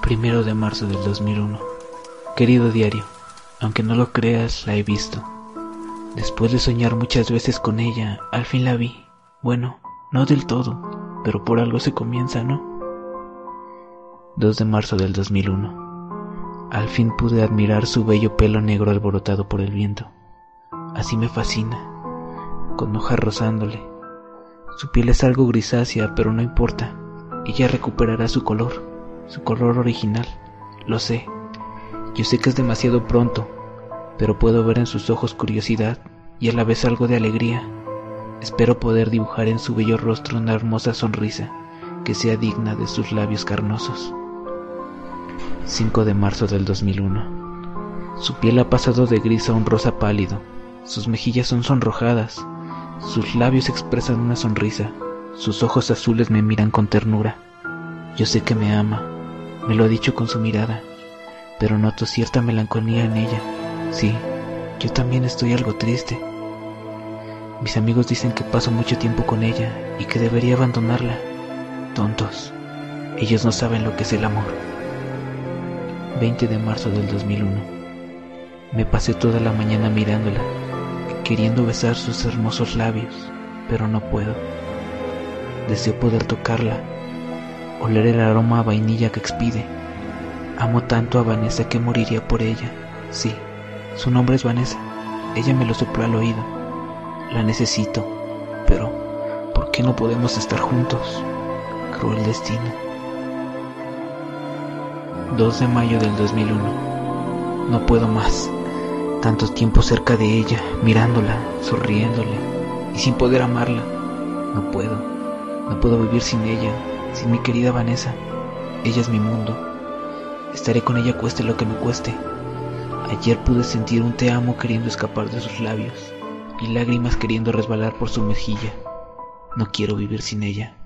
Primero de marzo del 2001. Querido diario, aunque no lo creas, la he visto. Después de soñar muchas veces con ella, al fin la vi. Bueno, no del todo, pero por algo se comienza, ¿no? 2 de marzo del 2001. Al fin pude admirar su bello pelo negro alborotado por el viento. Así me fascina, con hojas rozándole. Su piel es algo grisácea, pero no importa. Ella recuperará su color, su color original. Lo sé. Yo sé que es demasiado pronto, pero puedo ver en sus ojos curiosidad y a la vez algo de alegría. Espero poder dibujar en su bello rostro una hermosa sonrisa que sea digna de sus labios carnosos. 5 de marzo del 2001. Su piel ha pasado de gris a un rosa pálido. Sus mejillas son sonrojadas. Sus labios expresan una sonrisa. Sus ojos azules me miran con ternura. Yo sé que me ama. Me lo ha dicho con su mirada. Pero noto cierta melancolía en ella. Sí, yo también estoy algo triste. Mis amigos dicen que paso mucho tiempo con ella y que debería abandonarla. Tontos. Ellos no saben lo que es el amor. 20 de marzo del 2001. Me pasé toda la mañana mirándola, queriendo besar sus hermosos labios, pero no puedo. Deseo poder tocarla, oler el aroma a vainilla que expide. Amo tanto a Vanessa que moriría por ella. Sí, su nombre es Vanessa. Ella me lo sopló al oído. La necesito, pero ¿por qué no podemos estar juntos? Cruel destino. 2 de mayo del 2001. No puedo más. Tanto tiempo cerca de ella, mirándola, sonriéndole y sin poder amarla. No puedo. No puedo vivir sin ella, sin mi querida Vanessa. Ella es mi mundo. Estaré con ella cueste lo que me cueste. Ayer pude sentir un te amo queriendo escapar de sus labios y lágrimas queriendo resbalar por su mejilla. No quiero vivir sin ella.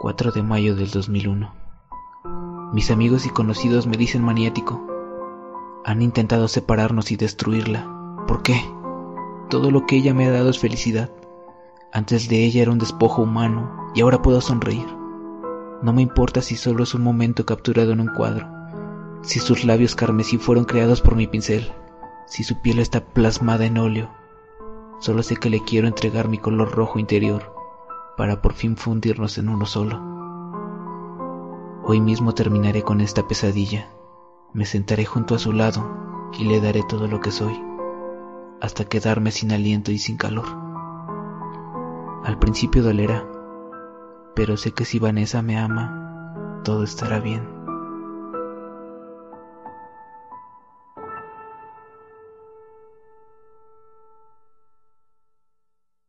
4 de mayo del 2001. Mis amigos y conocidos me dicen maniático. Han intentado separarnos y destruirla. ¿Por qué? Todo lo que ella me ha dado es felicidad. Antes de ella era un despojo humano y ahora puedo sonreír. No me importa si solo es un momento capturado en un cuadro, si sus labios carmesí fueron creados por mi pincel, si su piel está plasmada en óleo. Solo sé que le quiero entregar mi color rojo interior para por fin fundirnos en uno solo. Hoy mismo terminaré con esta pesadilla. Me sentaré junto a su lado y le daré todo lo que soy, hasta quedarme sin aliento y sin calor. Al principio dolerá, pero sé que si Vanessa me ama, todo estará bien.